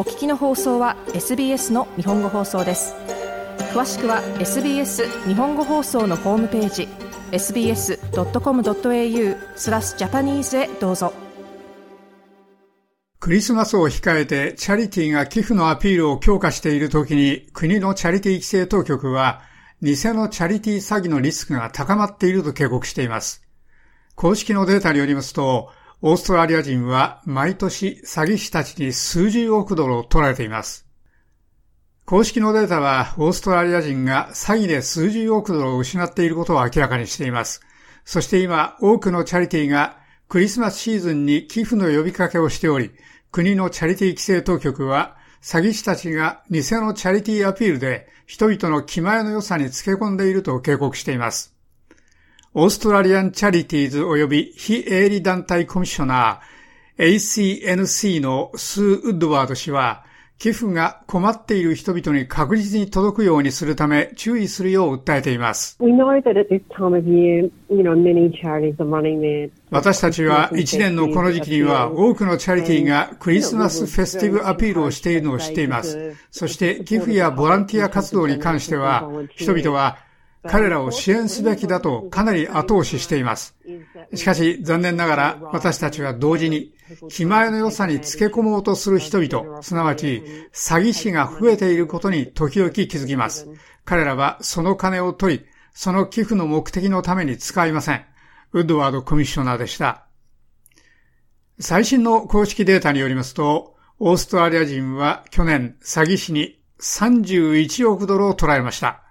お聞きの放送は SBS の日本語放送です詳しくは SBS 日本語放送のホームページ sbs.com.au スラスジャパニーズへどうぞクリスマスを控えてチャリティーが寄付のアピールを強化している時に国のチャリティー規制当局は偽のチャリティー詐欺のリスクが高まっていると警告しています。公式のデータによりますと、オーストラリア人は毎年詐欺師たちに数十億ドルを取られています。公式のデータはオーストラリア人が詐欺で数十億ドルを失っていることを明らかにしています。そして今多くのチャリティーがクリスマスシーズンに寄付の呼びかけをしており、国のチャリティー規制当局は詐欺師たちが偽のチャリティーアピールで人々の気前の良さにつけ込んでいると警告しています。オーストラリアンチャリティーズ及び非営利団体コミッショナー ACNC のスー・ウッドワード氏は寄付が困っている人々に確実に届くようにするため注意するよう訴えています。私たちは一年のこの時期には多くのチャリティーがクリスマスフェスティブアピールをしているのを知っています。そして寄付やボランティア活動に関しては人々は彼らを支援すべきだとかなり後押ししています。しかし残念ながら私たちは同時に気前の良さにつけ込もうとする人々、すなわち詐欺師が増えていることに時々気づきます。彼らはその金を取り、その寄付の目的のために使いません。ウッドワードコミッショナーでした。最新の公式データによりますと、オーストラリア人は去年詐欺師に31億ドルを取られました。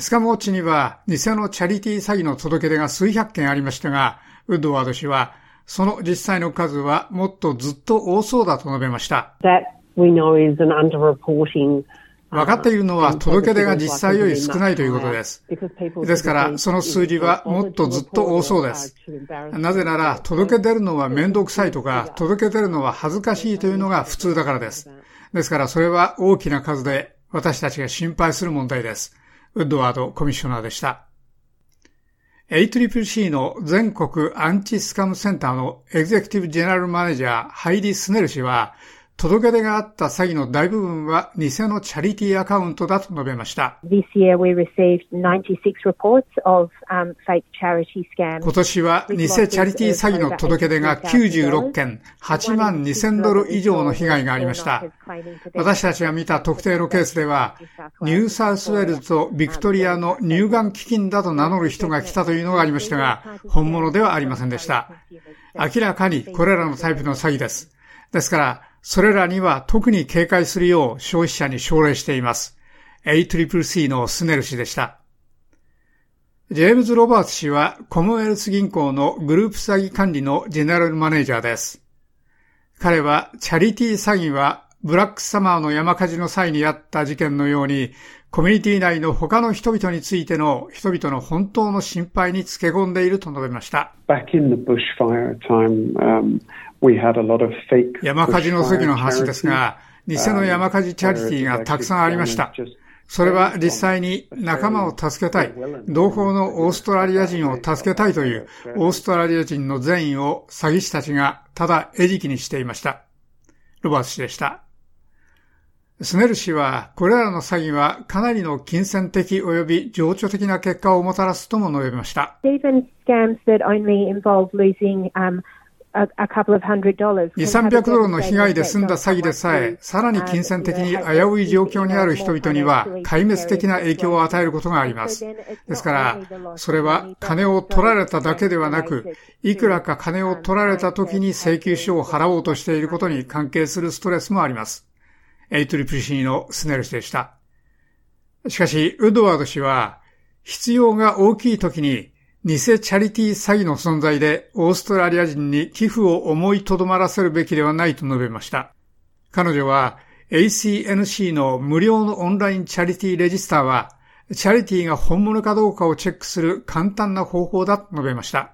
スカムウォッチには偽のチャリティー詐欺の届け出が数百件ありましたが、ウッドワード氏は、その実際の数はもっとずっと多そうだと述べました。分かっているのは届け出が実際より少ないということです。ですから、その数字はもっとずっと多そうです。なぜなら、届け出るのは面倒くさいとか、届け出るのは恥ずかしいというのが普通だからです。ですから、それは大きな数で私たちが心配する問題です。ウッドワードコミッショナーでした。ACCC の全国アンチスカムセンターのエグゼクティブジェネラルマネージャーハイリー・スネル氏は、届け出があった詐欺の大部分は偽のチャリティーアカウントだと述べました。今年は偽チャリティー詐欺の届け出が96件、8万2000ドル以上の被害がありました。私たちが見た特定のケースでは、ニューサウスウェールズとビクトリアの乳がん基金だと名乗る人が来たというのがありましたが、本物ではありませんでした。明らかにこれらのタイプの詐欺です。ですから、それらには特に警戒するよう消費者に奨励しています。ACCC のスネル氏でした。ジェームズ・ロバーツ氏はコモンウェルス銀行のグループ詐欺管理のジェネラルマネージャーです。彼はチャリティー詐欺はブラックサマーの山火事の際にあった事件のようにコミュニティ内の他の人々についての人々の本当の心配につけ込んでいると述べました。山火事の時の話ですが、偽の山火事チャリティーがたくさんありました。それは実際に仲間を助けたい、同胞のオーストラリア人を助けたいというオーストラリア人の善意を詐欺師たちがただ餌食にしていました。ロバーツ氏でした。スネル氏は、これらの詐欺はかなりの金銭的及び情緒的な結果をもたらすとも述べました。2、300ドルの被害で済んだ詐欺でさえ、さらに金銭的に危うい状況にある人々には、壊滅的な影響を与えることがあります。ですから、それは金を取られただけではなく、いくらか金を取られた時に請求書を払おうとしていることに関係するストレスもあります。ACCC のスネル氏でした。しかし、ウッドワード氏は、必要が大きい時に偽チャリティ詐欺の存在でオーストラリア人に寄付を思いとどまらせるべきではないと述べました。彼女は ACNC の無料のオンラインチャリティレジスターはチャリティが本物かどうかをチェックする簡単な方法だと述べました。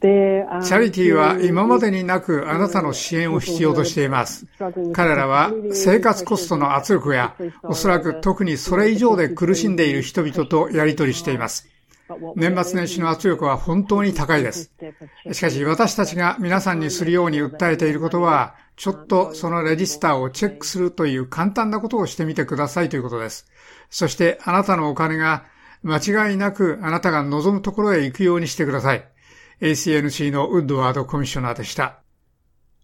チャリティーは今までになくあなたの支援を必要としています。彼らは生活コストの圧力やおそらく特にそれ以上で苦しんでいる人々とやり取りしています。年末年始の圧力は本当に高いです。しかし私たちが皆さんにするように訴えていることは、ちょっとそのレジスターをチェックするという簡単なことをしてみてくださいということです。そしてあなたのお金が間違いなくあなたが望むところへ行くようにしてください。ACNC のウッドワードコミッショナーでした。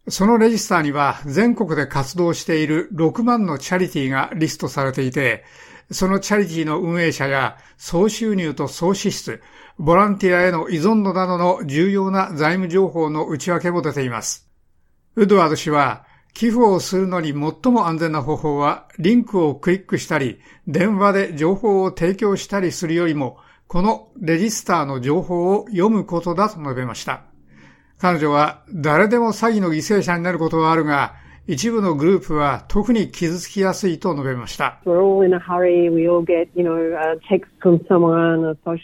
そのレジスターには全国で活動している6万のチャリティがリストされていて、そのチャリティの運営者や総収入と総支出、ボランティアへの依存度などの重要な財務情報の内訳も出ています。ウッドワード氏は、寄付をするのに最も安全な方法は、リンクをクリックしたり、電話で情報を提供したりするよりも、このレジスターの情報を読むことだと述べました。彼女は誰でも詐欺の犠牲者になることはあるが、一部のグループは特に傷つきやすいと述べました。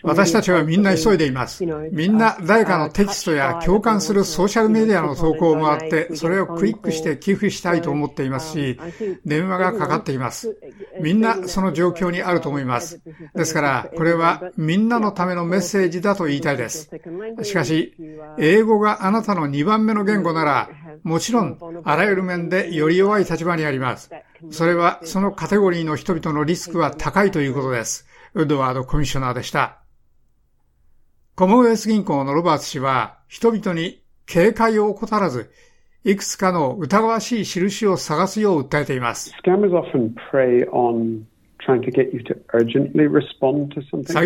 私たちはみんな急いでいます。みんな誰かのテキストや共感するソーシャルメディアの投稿もあって、それをクリックして寄付したいと思っていますし、電話がかかっています。みんなその状況にあると思います。ですから、これはみんなのためのメッセージだと言いたいです。しかし、英語があなたの2番目の言語なら、もちろん、あらゆる面でより弱い立場にあります。それは、そのカテゴリーの人々のリスクは高いということです。ウッドワードコミッショナーでした。コモウェルス銀行のロバーツ氏は、人々に警戒を怠らず、いくつかの疑わしい印を探すよう訴えています。詐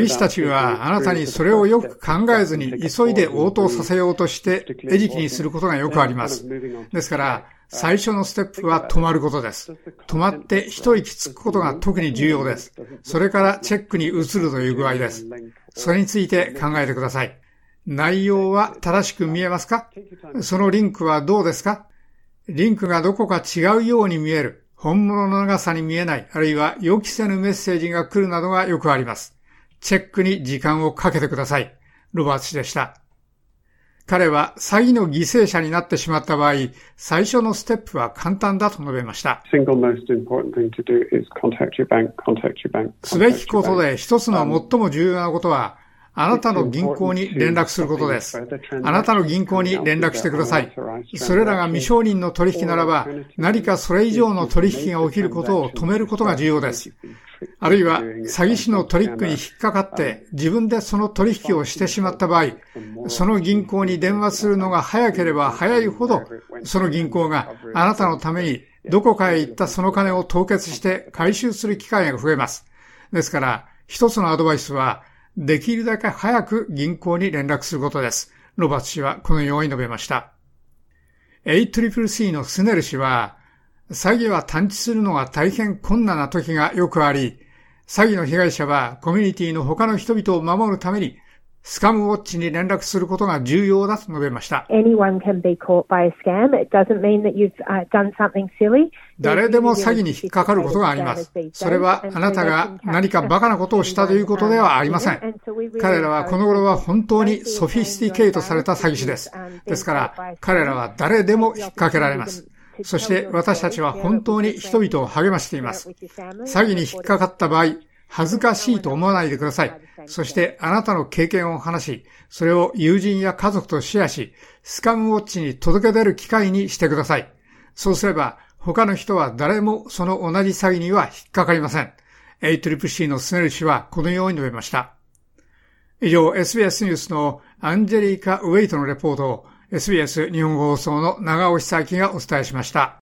欺師たちはあなたにそれをよく考えずに急いで応答させようとして餌食にすることがよくあります。ですから、最初のステップは止まることです。止まって一息つくことが特に重要です。それからチェックに移るという具合です。それについて考えてください。内容は正しく見えますか？そのリンクはどうですか？リンクがどこか違うように見える。本物の長さに見えない、あるいは予期せぬメッセージが来るなどがよくあります。チェックに時間をかけてください。ロバーツ氏でした。彼は詐欺の犠牲者になってしまった場合、最初のステップは簡単だと述べました。すべきことで一つの最も重要なことは、あなたの銀行に連絡することです。あなたの銀行に連絡してください。それらが未承認の取引ならば、何かそれ以上の取引が起きることを止めることが重要です。あるいは、詐欺師のトリックに引っかかって自分でその取引をしてしまった場合、その銀行に電話するのが早ければ早いほど、その銀行があなたのためにどこかへ行ったその金を凍結して回収する機会が増えます。ですから、一つのアドバイスは、できるだけ早く銀行に連絡することです。ロバーツ氏はこのように述べました。ACCC のスネル氏は、詐欺は探知するのが大変困難な時がよくあり、詐欺の被害者はコミュニティの他の人々を守るためにスカムウォッチに連絡することが重要だと述べました。誰でも詐欺に引っかかることがあります。それはあなたが何かバカなことをしたということではありません。彼らはこの頃は本当にソフィスティケイトされた詐欺師です。ですから彼らは誰でも引っ掛けられます。そして私たちは本当に人々を励ましています。詐欺に引っかかった場合、恥ずかしいと思わないでください。そしてあなたの経験を話し、それを友人や家族とシェアし、スカムウォッチに届け出る機会にしてください。そうすれば、他の人は誰もその同じ詐欺には引っかかりません。ACCC のスネル氏はこのように述べました。以上、SBS ニュースのアンジェリーカ・ウェイトのレポートを SBS 日本放送の長尾久明がお伝えしました。